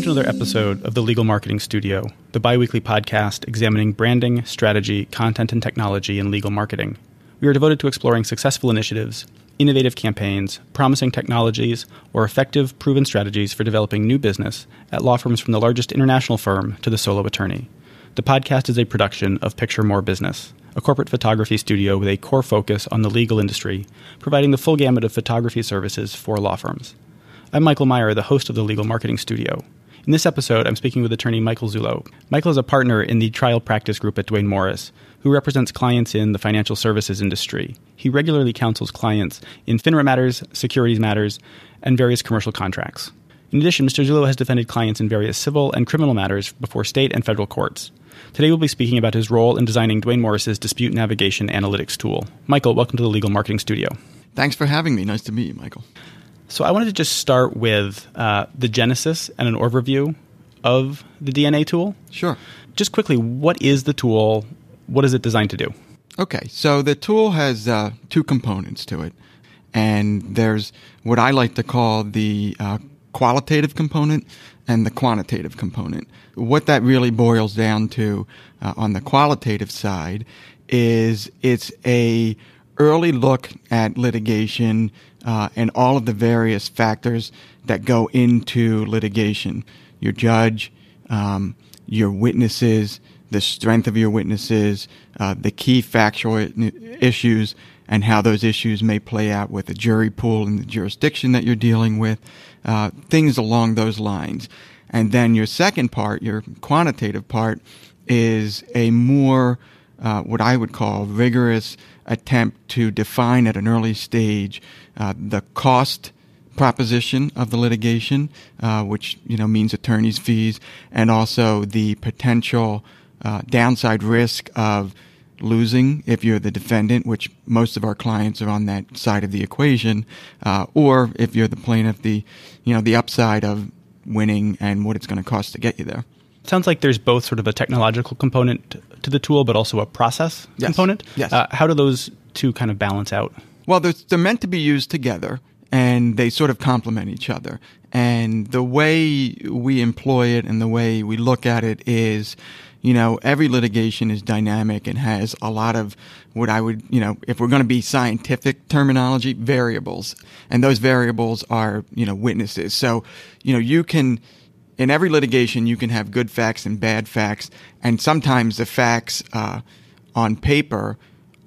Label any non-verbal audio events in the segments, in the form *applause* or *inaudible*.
Welcome to another episode of the Legal Marketing Studio, the biweekly podcast examining branding, strategy, content, and technology in legal marketing. We are devoted to exploring successful initiatives, innovative campaigns, promising technologies, or effective, proven strategies for developing new business at law firms from the largest international firm to the solo attorney. The podcast is a production of Picture More Business, a corporate photography studio with a core focus on the legal industry, providing the full gamut of photography services for law firms. I'm Michael Meyer, the host of the Legal Marketing Studio. In this episode, I'm speaking with attorney Michael Zullo. Michael is a partner in the trial practice group at Duane Morris, who represents clients in the financial services industry. He regularly counsels clients in FINRA matters, securities matters, and various commercial contracts. In addition, Mr. Zullo has defended clients in various civil and criminal matters before state and federal courts. Today, we'll be speaking about his role in designing Duane Morris's dispute navigation analytics tool. Michael, welcome to the Legal Marketing Studio. Thanks for having me. Nice to meet you, Michael. So I wanted to just start with uh, the genesis and an overview of the DNA tool. Sure. Just quickly, what is the tool? What is it designed to do? Okay, so the tool has uh, two components to it. And there's what I like to call the uh, qualitative component and the quantitative component. What that really boils down to uh, on the qualitative side is it's a early look at litigation uh, and all of the various factors that go into litigation. Your judge, um, your witnesses, the strength of your witnesses, uh, the key factual issues, and how those issues may play out with the jury pool and the jurisdiction that you're dealing with, uh, things along those lines. And then your second part, your quantitative part, is a more uh, what I would call rigorous attempt to define at an early stage uh, the cost proposition of the litigation, uh, which you know means attorneys' fees, and also the potential uh, downside risk of losing if you're the defendant, which most of our clients are on that side of the equation, uh, or if you're the plaintiff, the you know the upside of winning and what it's going to cost to get you there. Sounds like there's both sort of a technological component to the tool, but also a process yes. component. Yes. Uh, how do those two kind of balance out? Well, they're, they're meant to be used together, and they sort of complement each other. And the way we employ it and the way we look at it is, you know, every litigation is dynamic and has a lot of what I would, you know, if we're going to be scientific terminology, variables. And those variables are, you know, witnesses. So, you know, you can, in every litigation, you can have good facts and bad facts, and sometimes the facts uh, on paper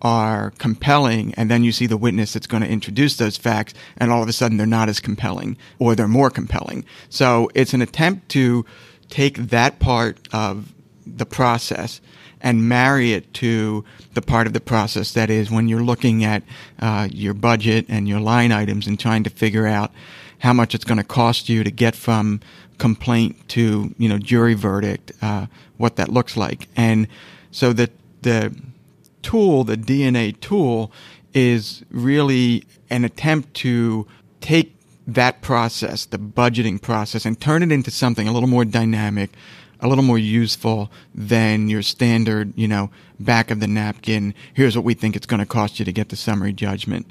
are compelling, and then you see the witness that's going to introduce those facts, and all of a sudden they're not as compelling, or they're more compelling. So it's an attempt to take that part of the process and marry it to the part of the process that is when you're looking at uh, your budget and your line items and trying to figure out how much it's going to cost you to get from complaint to you know jury verdict, uh, what that looks like, and so the the tool, the DNA tool, is really an attempt to take that process, the budgeting process, and turn it into something a little more dynamic, a little more useful than your standard, you know, back of the napkin. Here's what we think it's going to cost you to get the summary judgment.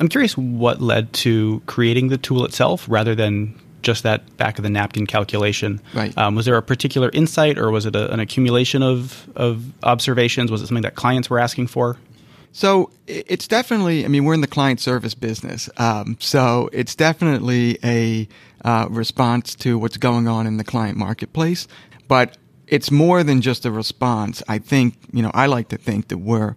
I'm curious what led to creating the tool itself rather than just that back of the napkin calculation. Right. Um, was there a particular insight, or was it a, an accumulation of of observations? Was it something that clients were asking for? So it's definitely. I mean, we're in the client service business, um, so it's definitely a uh, response to what's going on in the client marketplace. But it's more than just a response. I think you know. I like to think that we're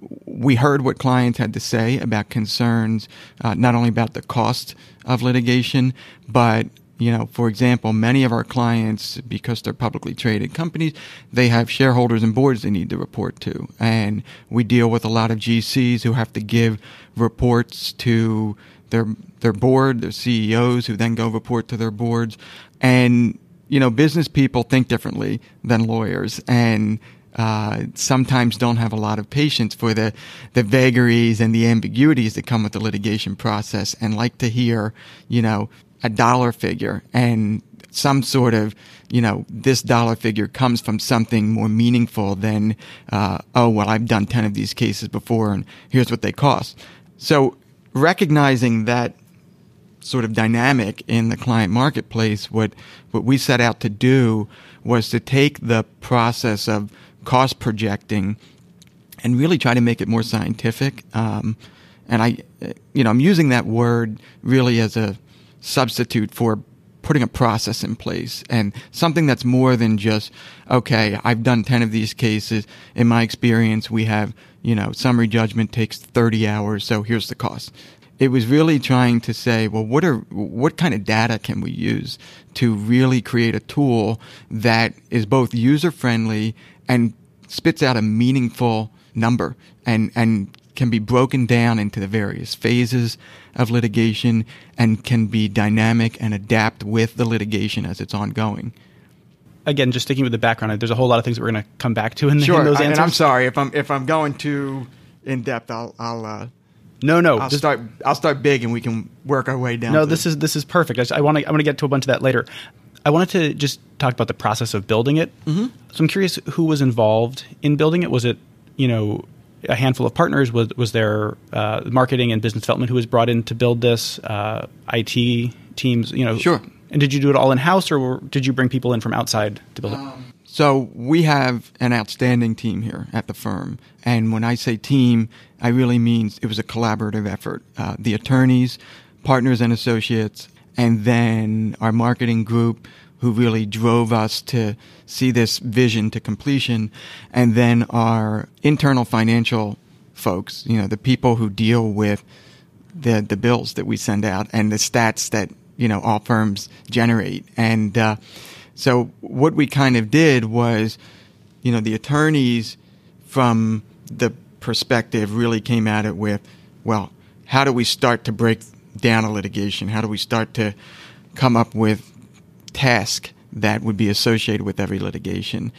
we heard what clients had to say about concerns, uh, not only about the cost of litigation, but you know, for example, many of our clients, because they're publicly traded companies, they have shareholders and boards they need to report to. And we deal with a lot of GCs who have to give reports to their, their board, their CEOs, who then go report to their boards. And, you know, business people think differently than lawyers. And uh, sometimes don't have a lot of patience for the, the vagaries and the ambiguities that come with the litigation process and like to hear, you know, a dollar figure and some sort of, you know, this dollar figure comes from something more meaningful than, uh, oh, well, I've done 10 of these cases before and here's what they cost. So recognizing that sort of dynamic in the client marketplace, what what we set out to do was to take the process of cost projecting and really try to make it more scientific. Um, and I, you know, I'm using that word really as a substitute for putting a process in place and something that's more than just, okay, I've done 10 of these cases. In my experience, we have, you know, summary judgment takes 30 hours. So here's the cost. It was really trying to say, well, what are, what kind of data can we use to really create a tool that is both user friendly and spits out a meaningful number and, and can be broken down into the various phases of litigation and can be dynamic and adapt with the litigation as it's ongoing. Again, just sticking with the background, there's a whole lot of things that we're going to come back to in, sure, those answers. and I'm sorry if I'm if I'm going too in depth. I'll I'll uh, no no I'll start I'll start big and we can work our way down. No, this is this is perfect. I, I want to I want to get to a bunch of that later. I wanted to just talk about the process of building it. Mm-hmm. So I'm curious who was involved in building it. Was it you know a handful of partners? Was was there uh, marketing and business development who was brought in to build this? Uh, IT teams, you know. Sure. And did you do it all in house, or did you bring people in from outside to build it? Um, so we have an outstanding team here at the firm, and when I say team, I really mean it was a collaborative effort. Uh, the attorneys, partners, and associates, and then our marketing group who really drove us to see this vision to completion. And then our internal financial folks, you know, the people who deal with the, the bills that we send out and the stats that, you know, all firms generate. And, uh, so what we kind of did was, you know, the attorneys from the perspective really came at it with, well, how do we start to break down a litigation? How do we start to come up with tasks that would be associated with every litigation.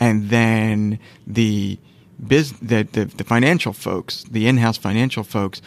And then the biz, the, the, the financial folks, the in-house financial folks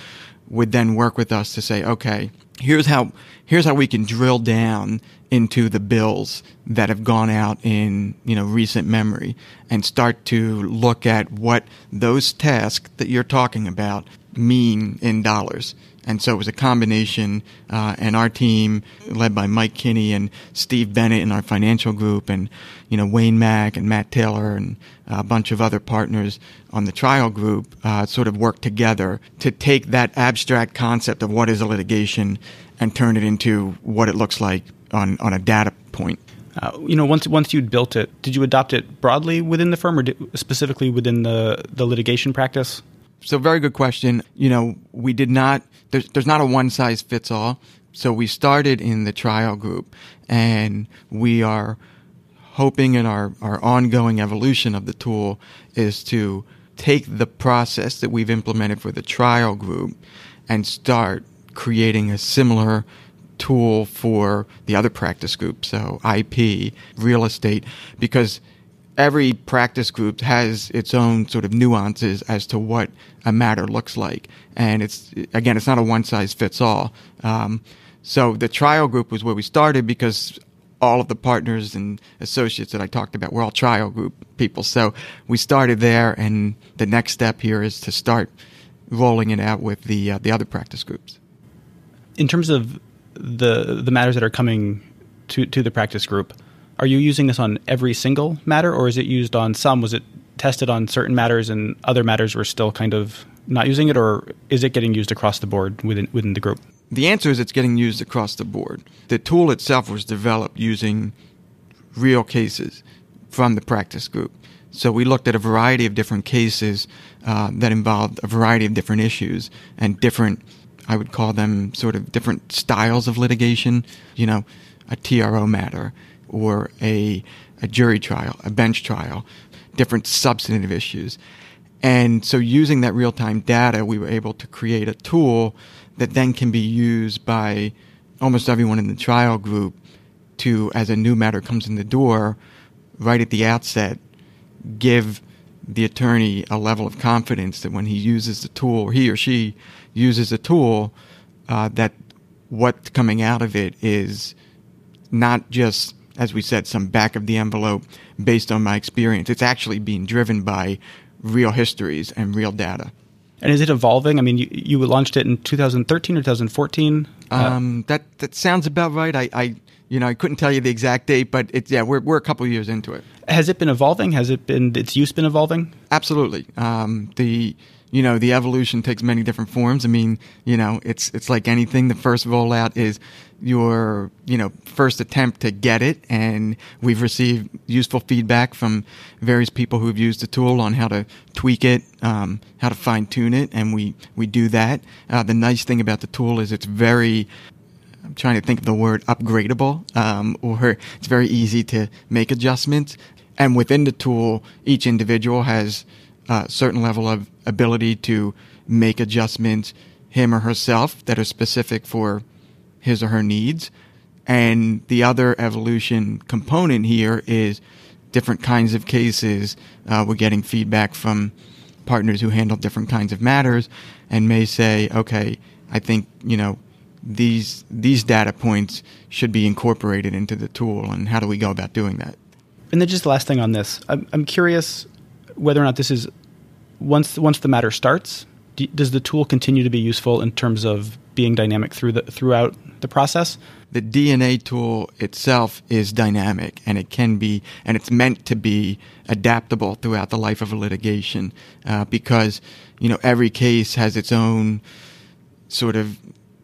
would then work with us to say, okay, here's how, here's how we can drill down into the bills that have gone out in, you know, recent memory and start to look at what those tasks that you're talking about mean in dollars. And so it was a combination, uh, and our team, led by Mike Kinney and Steve Bennett in our financial group, and you know Wayne Mack and Matt Taylor and a bunch of other partners on the trial group, uh, sort of worked together to take that abstract concept of what is a litigation and turn it into what it looks like on on a data point. Uh, you know, once once you'd built it, did you adopt it broadly within the firm, or did, specifically within the the litigation practice? So, very good question. You know, we did not there's, there's not a one size fits all. So we started in the trial group and we are hoping in our, our ongoing evolution of the tool is to take the process that we've implemented for the trial group and start creating a similar tool for the other practice group, So IP, real estate, because every practice group has its own sort of nuances as to what a matter looks like. And it's, again, it's not a one size fits all. Um, so the trial group was where we started because all of the partners and associates that I talked about were all trial group people. So we started there, and the next step here is to start rolling it out with the uh, the other practice groups. In terms of the the matters that are coming to to the practice group, are you using this on every single matter, or is it used on some? Was it tested on certain matters and other matters were still kind of not using it, or is it getting used across the board within within the group? The answer is it's getting used across the board. The tool itself was developed using real cases from the practice group. So we looked at a variety of different cases uh, that involved a variety of different issues and different, I would call them sort of different styles of litigation. You know, a TRO matter, or a, a jury trial, a bench trial, different substantive issues. And so using that real time data, we were able to create a tool that then can be used by almost everyone in the trial group to, as a new matter comes in the door, right at the outset, give the attorney a level of confidence that when he uses the tool, he or she uses the tool, uh, that what's coming out of it is not just as we said, some back of the envelope based on my experience. It's actually being driven by real histories and real data. And is it evolving? I mean, you, you launched it in 2013 or 2014. Uh, um, that that sounds about right. I, I you know I couldn't tell you the exact date, but it's yeah we're we're a couple years into it. Has it been evolving? Has it been its use been evolving? Absolutely. Um, the you know the evolution takes many different forms. I mean, you know, it's it's like anything. The first rollout is your you know first attempt to get it, and we've received useful feedback from various people who've used the tool on how to tweak it, um, how to fine tune it, and we we do that. Uh, the nice thing about the tool is it's very I'm trying to think of the word upgradable, um, or it's very easy to make adjustments. And within the tool, each individual has a certain level of ability to make adjustments him or herself that are specific for his or her needs. And the other evolution component here is different kinds of cases. Uh, we're getting feedback from partners who handle different kinds of matters and may say, okay, I think, you know, these these data points should be incorporated into the tool and how do we go about doing that? And then just the last thing on this. I'm, I'm curious whether or not this is once once the matter starts, do, does the tool continue to be useful in terms of being dynamic through the throughout the process? The DNA tool itself is dynamic and it can be, and it's meant to be adaptable throughout the life of a litigation uh, because, you know, every case has its own sort of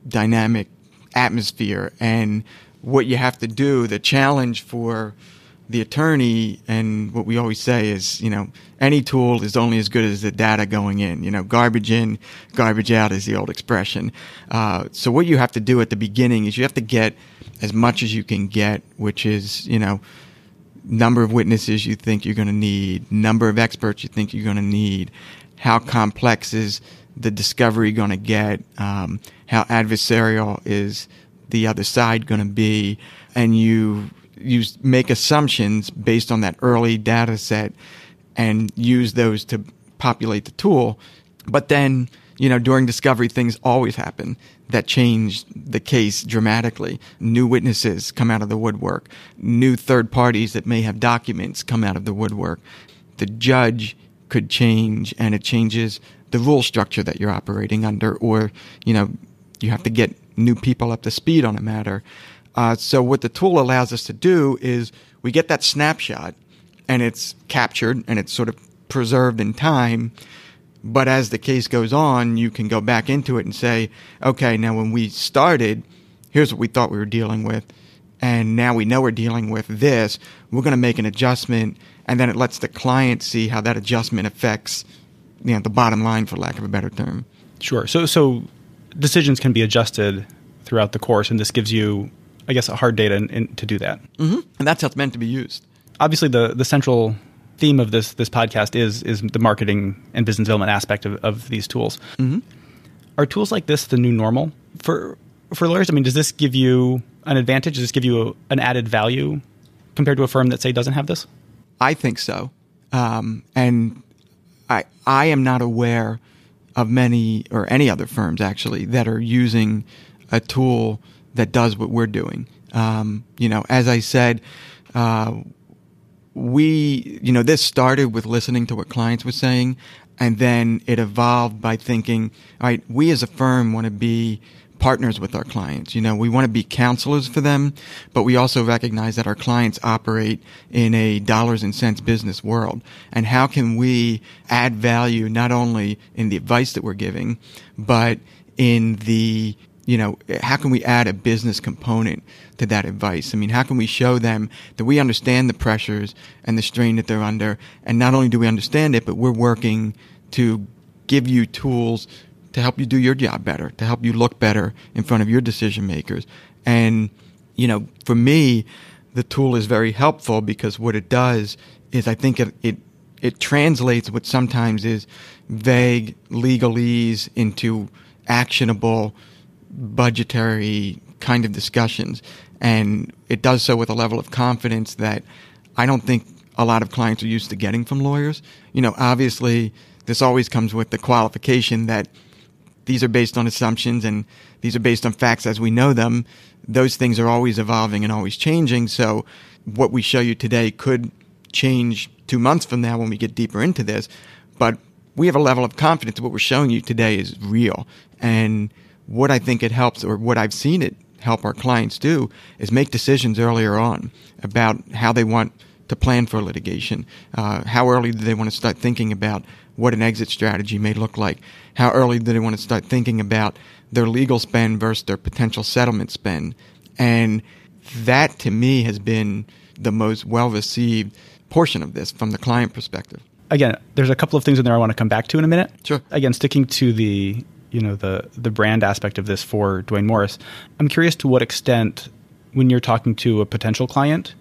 dynamic atmosphere. And what you have to do, the challenge for the attorney and what we always say is, you know, any tool is only as good as the data going in. You know, garbage in, garbage out is the old expression. Uh, so what you have to do at the beginning is you have to get as much as you can get, which is, you know, number of witnesses you think you're going to need, number of experts you think you're going to need, how complex is the discovery going to get, um, how adversarial is the other side going to be, and you you make assumptions based on that early data set and use those to populate the tool. But then, you know, during discovery, things always happen that change the case dramatically. New witnesses come out of the woodwork. New third parties that may have documents come out of the woodwork. The judge could change and it changes the rule structure that you're operating under or, you know, you have to get new people up to speed on a matter. Uh, so what the tool allows us to do is we get that snapshot and it's captured and it's sort of preserved in time. But as the case goes on, you can go back into it and say, okay, now when we started, here's what we thought we were dealing with. And now we know we're dealing with this. We're going to make an adjustment. And then it lets the client see how that adjustment affects you know, the bottom line, for lack of a better term. Sure. So, so decisions can be adjusted throughout the course, and this gives you I guess, hard data in, in, to do that. Mm-hmm. And that's how it's meant to be used. Obviously, the the central theme of this this podcast is is the marketing and business development aspect of, of these tools. Mm-hmm. Are tools like this the new normal for for lawyers? I mean, does this give you an advantage? Does this give you a, an added value compared to a firm that say doesn't have this? I think so, um, and I I am not aware of many or any other firms actually that are using a tool that does what we're doing. Um, you know, as I said, uh, we, you know, this started with listening to what clients were saying, and then it evolved by thinking, all right, we as a firm want to be partners with our clients. You know, we want to be counselors for them, but we also recognize that our clients operate in a dollars and cents business world. And how can we add value not only in the advice that we're giving, but in the you know, how can we add a business component to that advice? I mean, how can we show them that we understand the pressures and the strain that they're under? And not only do we understand it, but we're working to give you tools to help you do your job better, to help you look better in front of your decision makers. And, you know, for me, the tool is very helpful because what it does is I think it, it, it translates what sometimes is vague legalese into actionable budgetary kind of discussions. And it does so with a level of confidence that I don't think a lot of clients are used to getting from lawyers. You know, obviously, this always comes with the qualification that these are based on assumptions and these are based on facts as we know them. Those things are always evolving and always changing. So, what we show you today could change two months from now when we get deeper into this. But we have a level of confidence that what we're showing you today is real. And what I think it helps, or what I've seen it help our clients do, is make decisions earlier on about how they want to plan for litigation. Uh, how early do they want to start thinking about what an exit strategy may look like? How early do they want to start thinking about their legal spend versus their potential settlement spend? And that to me has been the most well received portion of this from the client perspective. Again, there's a couple of things in there I want to come back to in a minute. Sure. Again, sticking to the you know the the brand aspect of this for Duane Morris, I'm curious to what extent when you're talking to a potential client,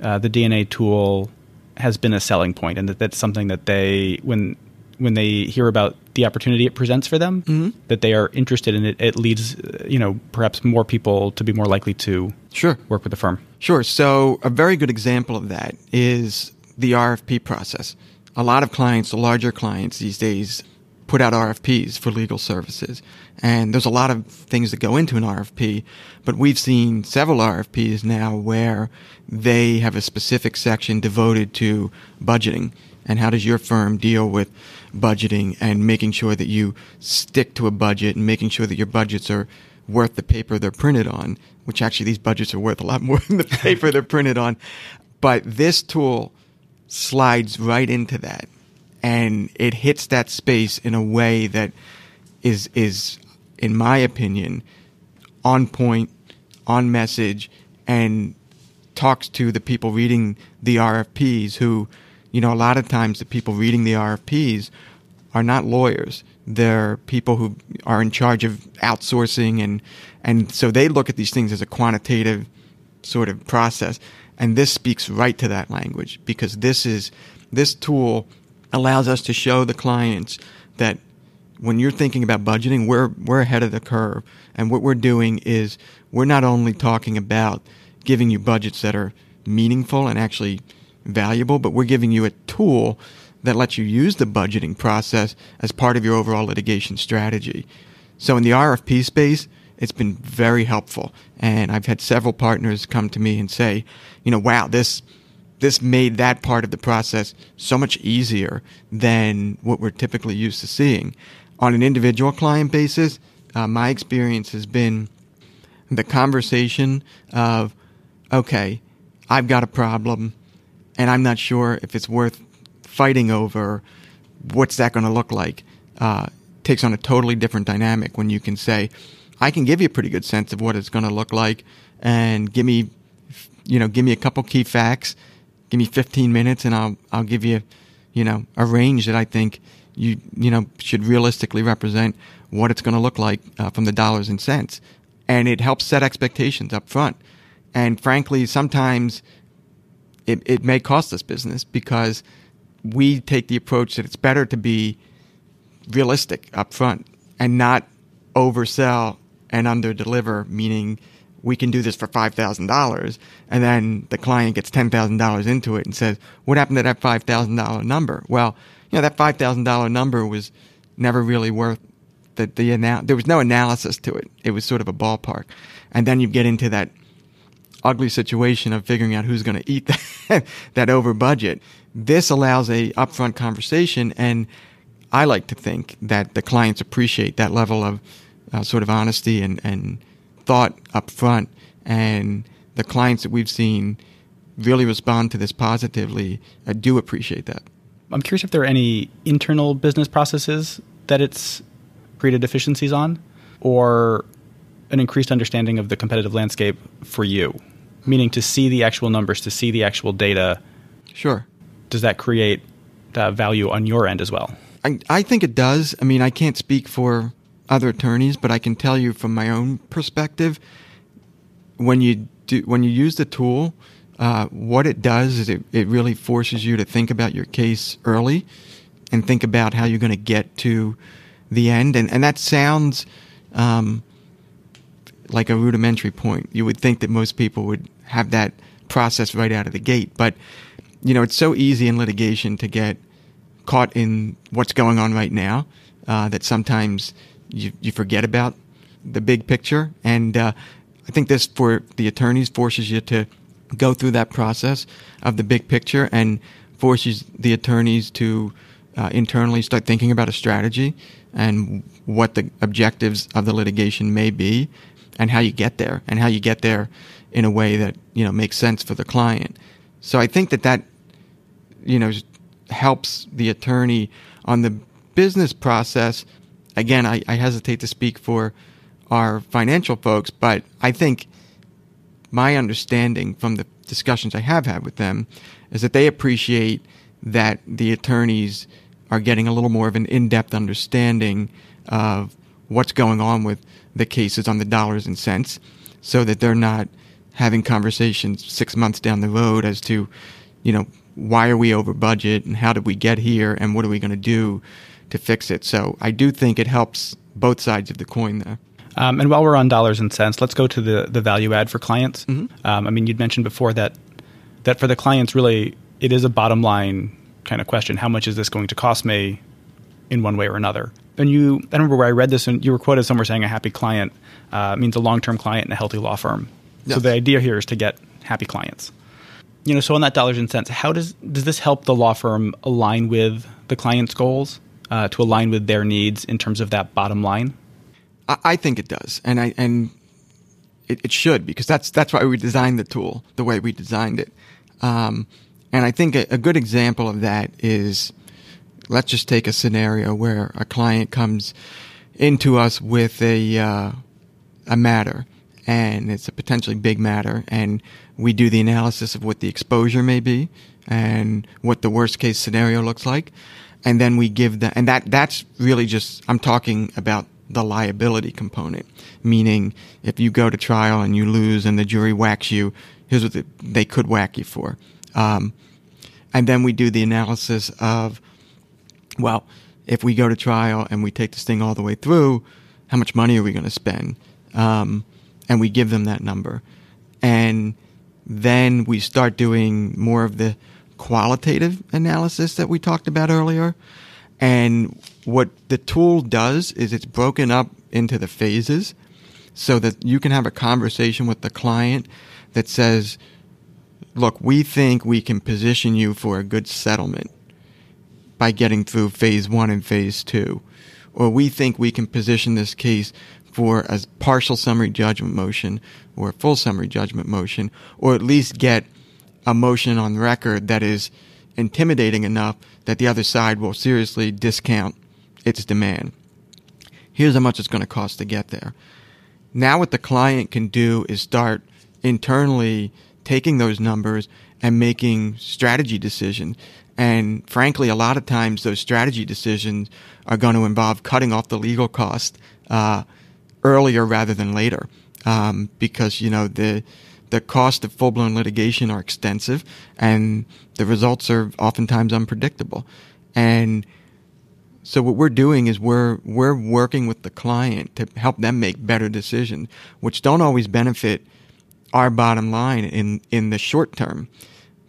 uh, the DNA tool has been a selling point, and that that's something that they when when they hear about the opportunity it presents for them, mm-hmm. that they are interested in it. It leads, you know, perhaps more people to be more likely to sure work with the firm. Sure. So a very good example of that is the RFP process. A lot of clients, the larger clients these days, put out RFPs for legal services. And there's a lot of things that go into an RFP, but we've seen several RFPs now where they have a specific section devoted to budgeting and how does your firm deal with budgeting and making sure that you stick to a budget and making sure that your budgets are worth the paper they're printed on, which actually these budgets are worth a lot *laughs* more than the paper they're printed on. But this tool slides right into that and it hits that space in a way that is is in my opinion on point, on message and talks to the people reading the RFPs who you know, a lot of times the people reading the RFPs are not lawyers. They're people who are in charge of outsourcing and and so they look at these things as a quantitative sort of process. And this speaks right to that language because this is this tool allows us to show the clients that when you're thinking about budgeting, we're we're ahead of the curve. And what we're doing is we're not only talking about giving you budgets that are meaningful and actually valuable, but we're giving you a tool that lets you use the budgeting process as part of your overall litigation strategy. So in the RFP space, it's been very helpful. And I've had several partners come to me and say, you know, wow, this this made that part of the process so much easier than what we're typically used to seeing. On an individual client basis, uh, my experience has been the conversation of, okay, I've got a problem and I'm not sure if it's worth fighting over. What's that going to look like? Uh, takes on a totally different dynamic when you can say, I can give you a pretty good sense of what it's going to look like, and give me, you know, give me a couple key facts, give me 15 minutes, and I'll I'll give you, you know, a range that I think you you know should realistically represent what it's going to look like uh, from the dollars and cents, and it helps set expectations up front. And frankly, sometimes it, it may cost us business because we take the approach that it's better to be realistic up front and not oversell and underdeliver, meaning we can do this for $5,000. And then the client gets $10,000 into it and says, what happened to that $5,000 number? Well, you know, that $5,000 number was never really worth the, the, there was no analysis to it. It was sort of a ballpark. And then you get into that ugly situation of figuring out who's going *laughs* to eat that, that over budget. This allows a upfront conversation, and I like to think that the clients appreciate that level of uh, sort of honesty and, and thought up front. And the clients that we've seen really respond to this positively I do appreciate that. I'm curious if there are any internal business processes that it's created deficiencies on, or an increased understanding of the competitive landscape for you meaning to see the actual numbers, to see the actual data. Sure. Does that create uh, value on your end as well? I, I think it does. I mean, I can't speak for other attorneys, but I can tell you from my own perspective, when you do, when you use the tool, uh, what it does is it, it really forces you to think about your case early and think about how you're going to get to the end. And, and that sounds um, like a rudimentary point. You would think that most people would have that process right out of the gate. But, you know, it's so easy in litigation to get caught in what's going on right now uh, that sometimes you, you forget about the big picture. And uh, I think this, for the attorneys, forces you to go through that process of the big picture and forces the attorneys to uh, internally start thinking about a strategy and what the objectives of the litigation may be and how you get there and how you get there in a way that you know makes sense for the client. So I think that that you know helps the attorney on the business process. Again, I, I hesitate to speak for our financial folks, but I think my understanding from the discussions I have had with them is that they appreciate that the attorneys are getting a little more of an in-depth understanding of what's going on with the cases on the dollars and cents so that they're not having conversations six months down the road as to, you know, why are we over budget and how did we get here and what are we going to do to fix it. So I do think it helps both sides of the coin there. Um, and while we're on dollars and cents, let's go to the, the value add for clients. Mm-hmm. Um, I mean, you'd mentioned before that that for the clients, really, it is a bottom line kind of question. How much is this going to cost me in one way or another? And you, I remember where I read this, and you were quoted somewhere saying a happy client uh, means a long term client and a healthy law firm. Yes. So the idea here is to get happy clients. You know, so on that dollars and cents, how does does this help the law firm align with the client's goals, uh, to align with their needs in terms of that bottom line? I think it does, and I and it, it, should because that's that's why we designed the tool the way we designed it. Um, and I think a, a, good example of that is, let's just take a scenario where a client comes into us with a uh, a matter, and it's a potentially big matter, and we do the analysis of what the exposure may be and what the worst case scenario looks like, and then we give that, and that that's really just I'm talking about the liability component, meaning if you go to trial and you lose and the jury whacks you, here's what the, they could whack you for. Um, and then we do the analysis of, well, if we go to trial and we take this thing all the way through, how much money are we going to spend? Um, and we give them that number. And then we start doing more of the qualitative analysis that we talked about earlier. And what the tool does is it's broken up into the phases so that you can have a conversation with the client that says, look, we think we can position you for a good settlement by getting through phase one and phase two. Or we think we can position this case for a partial summary judgment motion or a full summary judgment motion, or at least get a motion on record that is intimidating enough that the other side will seriously discount its demand. Here's how much it's going to cost to get there. Now, what the client can do is start internally taking those numbers and making strategy decisions. And frankly, a lot of times those strategy decisions are going to involve cutting off the legal cost uh, earlier rather than later, um, because you know the the cost of full blown litigation are extensive, and the results are oftentimes unpredictable. And so what we're doing is we're we're working with the client to help them make better decisions, which don't always benefit our bottom line in in the short term.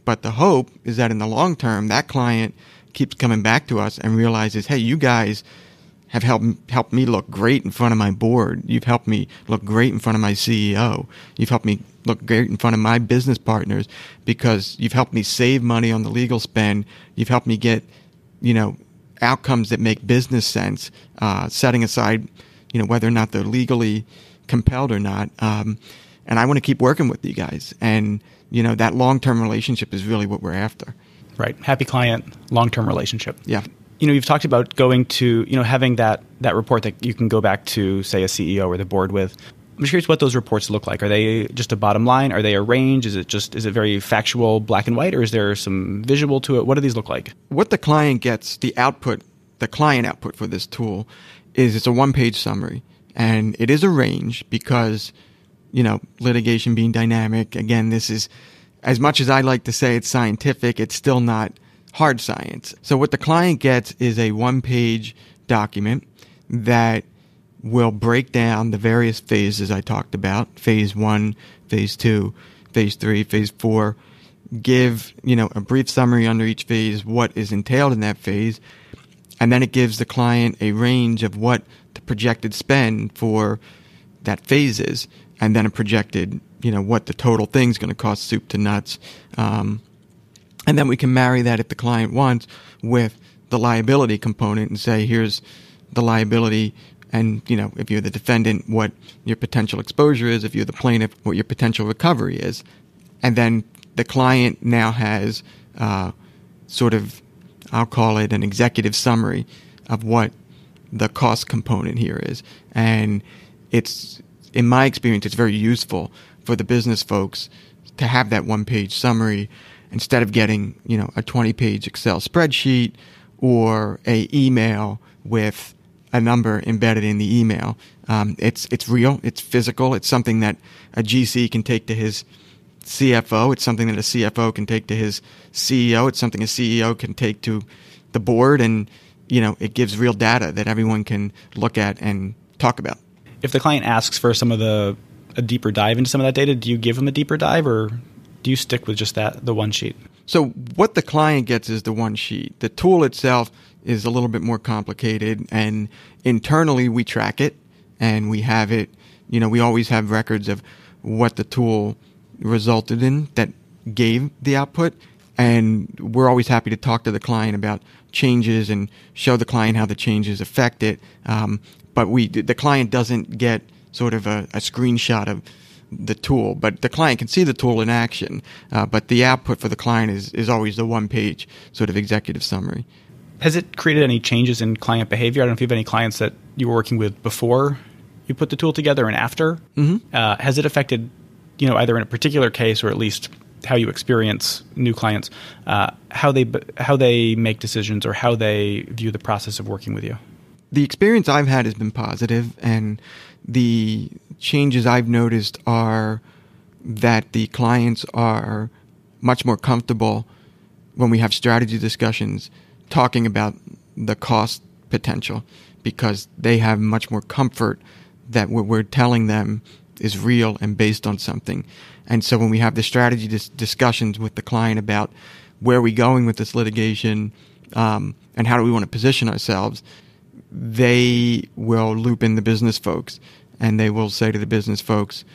But the hope is that in the long term, that client keeps coming back to us and realizes, hey, you guys have helped helped me look great in front of my board. You've helped me look great in front of my CEO. You've helped me look great in front of my business partners because you've helped me save money on the legal spend. You've helped me get, you know, outcomes that make business sense, uh, setting aside, you know, whether or not they're legally compelled or not. Um, and I want to keep working with you guys. And, you know, that long term relationship is really what we're after. Right. Happy client, long term relationship. Yeah. You know, you've talked about going to, you know, having that, that report that you can go back to, say, a CEO or the board with. I'm just curious what those reports look like. Are they just a bottom line? Are they a range? Is it just is it very factual, black and white, or is there some visual to it? What do these look like? What the client gets, the output, the client output for this tool, is it's a one page summary, and it is a range because, you know, litigation being dynamic. Again, this is as much as I like to say it's scientific, it's still not hard science. So what the client gets is a one page document that will break down the various phases I talked about phase one, phase two, phase three, phase four. Give, you know, a brief summary under each phase, what is entailed in that phase. And then it gives the client a range of what the projected spend for that phase is. And then a projected, you know, what the total thing's going to cost soup to nuts. Um, and then we can marry that if the client wants with the liability component and say, here's the liability and you know if you're the defendant what your potential exposure is if you're the plaintiff what your potential recovery is. And then the client now has uh, sort of i'll call it an executive summary of what the cost component here is. And it's in my experience it's very useful for the business folks to have that one page summary instead of getting you know a 20 page excel spreadsheet or a email with a number embedded in the email. Um, it's it's real. It's physical. It's something that a GC can take to his CFO. It's something that a CFO can take to his CEO. It's something a CEO can take to the board, and you know it gives real data that everyone can look at and talk about. If the client asks for some of the a deeper dive into some of that data, do you give them a deeper dive, or do you stick with just that the one sheet? So what the client gets is the one sheet. The tool itself is a little bit more complicated. And internally, we track it and we have it, you know, we always have records of what the tool resulted in that gave the output. And we're always happy to talk to the client about changes and show the client how the changes affect it. Um, but we, the client doesn't get sort of a, a, screenshot of the tool, but the client can see the tool in action. Uh, but the output for the client is, is always the one page sort of executive summary. Has it created any changes in client behavior? I don't know if you have any clients that you were working with before you put the tool together and after. Mm-hmm. Uh, has it affected, you know, either in a particular case or at least how you experience new clients, uh, how they how they make decisions or how they view the process of working with you? The experience I've had has been positive, and the changes I've noticed are that the clients are much more comfortable when we have strategy discussions talking about the cost potential because they have much more comfort that what we're telling them is real and based on something. And so when we have the strategy dis- discussions with the client about where are we going with this litigation um, and how do we want to position ourselves, they will loop in the business folks and they will say to the business folks,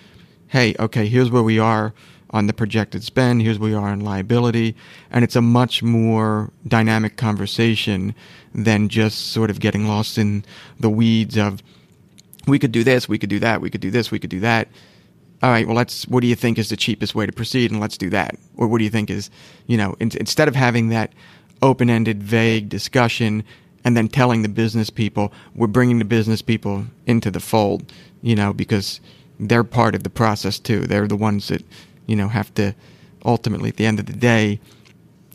hey, okay, here's where we are on the projected spend. Here's where we are on liability. And it's a much more dynamic conversation than just sort of getting lost in the weeds of we could do this, we could do that, we could do this, we could do that. All right, well, let's, what do you think is the cheapest way to proceed? And let's do that. Or what do you think is, you know, in, instead of having that open ended, vague discussion and then telling the business people, we're bringing the business people into the fold, you know, because they're part of the process too. They're the ones that you know, have to ultimately, at the end of the day,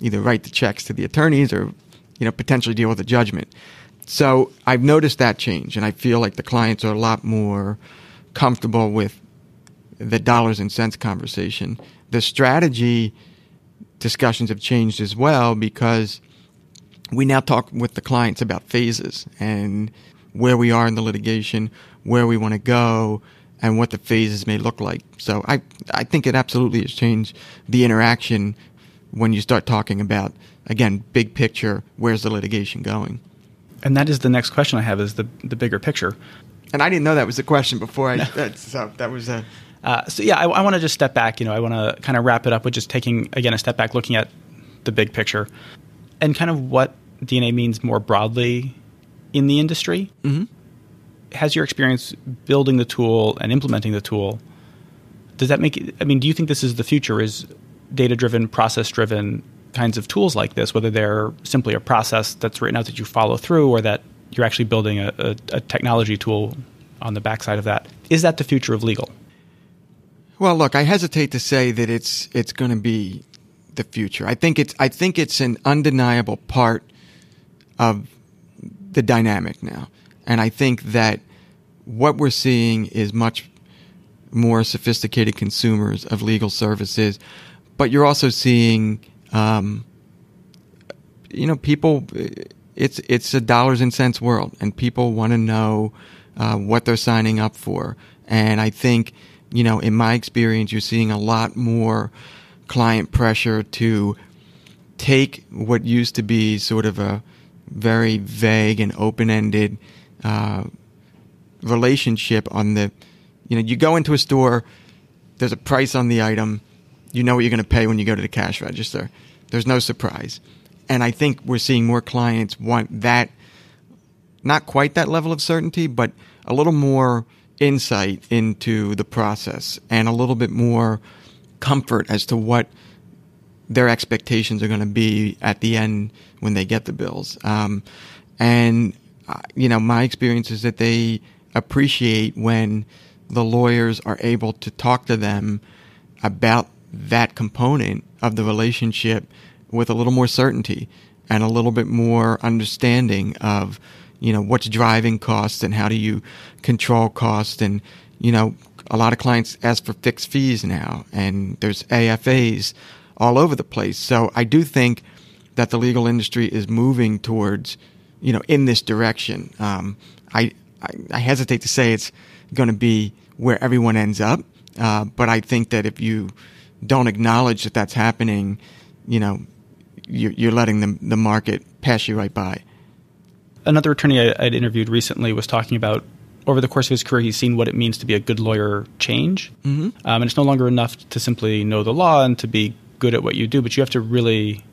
either write the checks to the attorneys or, you know, potentially deal with a judgment. So I've noticed that change, and I feel like the clients are a lot more comfortable with the dollars and cents conversation. The strategy discussions have changed as well because we now talk with the clients about phases and where we are in the litigation, where we want to go, and what the phases may look like. So I, I think it absolutely has changed the interaction when you start talking about, again, big picture, where's the litigation going? And that is the next question I have is the, the bigger picture. And I didn't know that was the question before I, that, so that was a. Uh, so yeah, I, I want to just step back. You know, I want to kind of wrap it up with just taking again a step back, looking at the big picture, and kind of what DNA means more broadly in the industry. Mm-hmm has your experience building the tool and implementing the tool does that make i mean do you think this is the future is data driven process driven kinds of tools like this whether they're simply a process that's written out that you follow through or that you're actually building a, a, a technology tool on the backside of that is that the future of legal well look i hesitate to say that it's it's going to be the future i think it's i think it's an undeniable part of the dynamic now and I think that what we're seeing is much more sophisticated consumers of legal services, but you're also seeing, um, you know, people. It's it's a dollars and cents world, and people want to know uh, what they're signing up for. And I think, you know, in my experience, you're seeing a lot more client pressure to take what used to be sort of a very vague and open ended uh, relationship on the, you know, you go into a store, there's a price on the item, you know what you're going to pay when you go to the cash register. There's no surprise. and I think we're seeing more clients want that, not quite that level of certainty, but a little more insight into the process and a little bit more comfort as to what their expectations are going to be at the end when they get the bills. Um, and, uh, you know, my experience is that they appreciate when the lawyers are able to talk to them about that component of the relationship with a little more certainty and a little bit more understanding of, you know, what's driving costs and how do you control costs. And, you know, a lot of clients ask for fixed fees now and there's AFAs all over the place. So I do think that the legal industry is moving towards, you know, in this direction. Um, I, I, I hesitate to say it's going to be where everyone ends up, uh, but I think that if you don't acknowledge that that's happening, you know, you're, you're letting the, the market pass you right by. Another attorney I, would interviewed recently was talking about over the course of his career, he's seen what it means to be a good lawyer change. Mm-hmm. Um, and it's no longer enough to simply know the law and to be good at what you do, but you have to really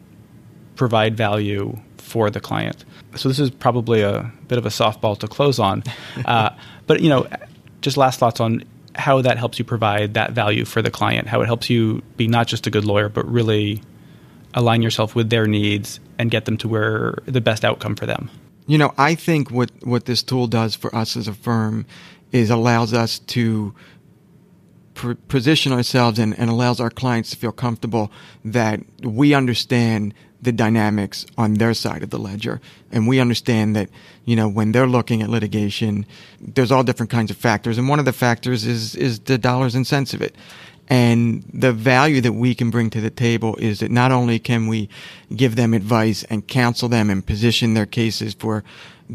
provide value for the client. So this is probably a bit of a softball to close on. *laughs* Uh, but, you know, just last thoughts on how that helps you provide that value for the client, how it helps you be not just a good lawyer, but really align yourself with their needs and get them to where the best outcome for them. You know, I think what, what this tool does for us as a firm is allows us to pr- position ourselves and, and allows our clients to feel comfortable that we understand the dynamics on their side of the ledger. And we understand that, you know, when they're looking at litigation, there's all different kinds of factors. And one of the factors is, is the dollars and cents of it. And the value that we can bring to the table is that not only can we give them advice and counsel them and position their cases for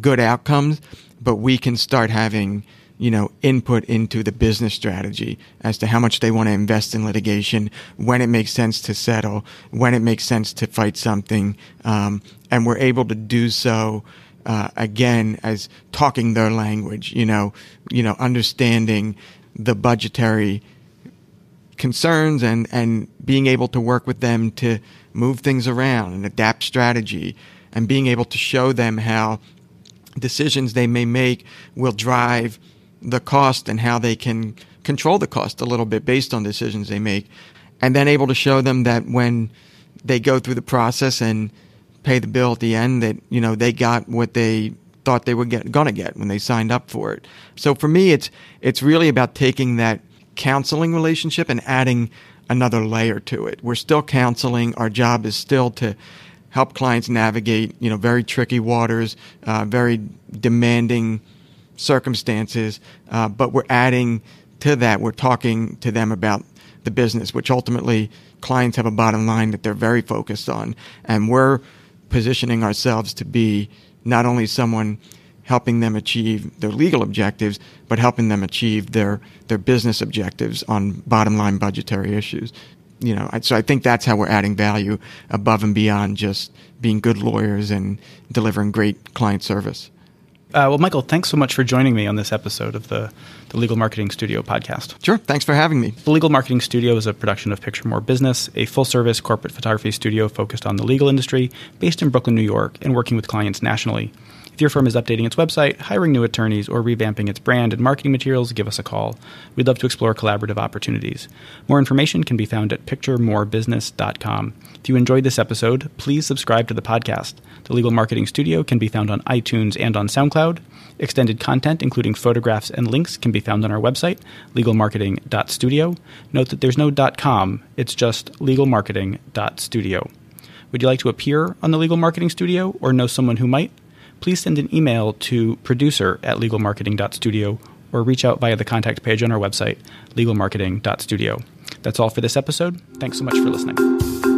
good outcomes, but we can start having you know, input into the business strategy as to how much they want to invest in litigation, when it makes sense to settle, when it makes sense to fight something, um, and we're able to do so uh, again as talking their language. You know, you know, understanding the budgetary concerns and and being able to work with them to move things around and adapt strategy, and being able to show them how decisions they may make will drive the cost and how they can control the cost a little bit based on decisions they make. And then able to show them that when they go through the process and pay the bill at the end, that, you know, they got what they thought they were get, gonna get when they signed up for it. So for me, it's, it's really about taking that counseling relationship and adding another layer to it. We're still counseling. Our job is still to help clients navigate, you know, very tricky waters, uh, very demanding circumstances, uh, but we're adding to that, we're talking to them about the business, which ultimately clients have a bottom line that they're very focused on. And we're positioning ourselves to be not only someone helping them achieve their legal objectives, but helping them achieve their, their business objectives on bottom line budgetary issues. You know, so I think that's how we're adding value above and beyond just being good lawyers and delivering great client service. Uh, well, Michael, thanks so much for joining me on this episode of the, the Legal Marketing Studio podcast. Sure. Thanks for having me. The Legal Marketing Studio is a production of Picture More Business, a full service corporate photography studio focused on the legal industry, based in Brooklyn, New York, and working with clients nationally. If your firm is updating its website, hiring new attorneys, or revamping its brand and marketing materials, give us a call. We'd love to explore collaborative opportunities. More information can be found at picturemorebusiness.com. If you enjoyed this episode, please subscribe to the podcast. The Legal Marketing Studio can be found on iTunes and on SoundCloud. Extended content, including photographs and links, can be found on our website, legalmarketing.studio. Note that there's no .com, it's just legalmarketing.studio. Would you like to appear on the Legal Marketing Studio or know someone who might? Please send an email to producer at legalmarketing.studio or reach out via the contact page on our website, legalmarketing.studio. That's all for this episode. Thanks so much for listening.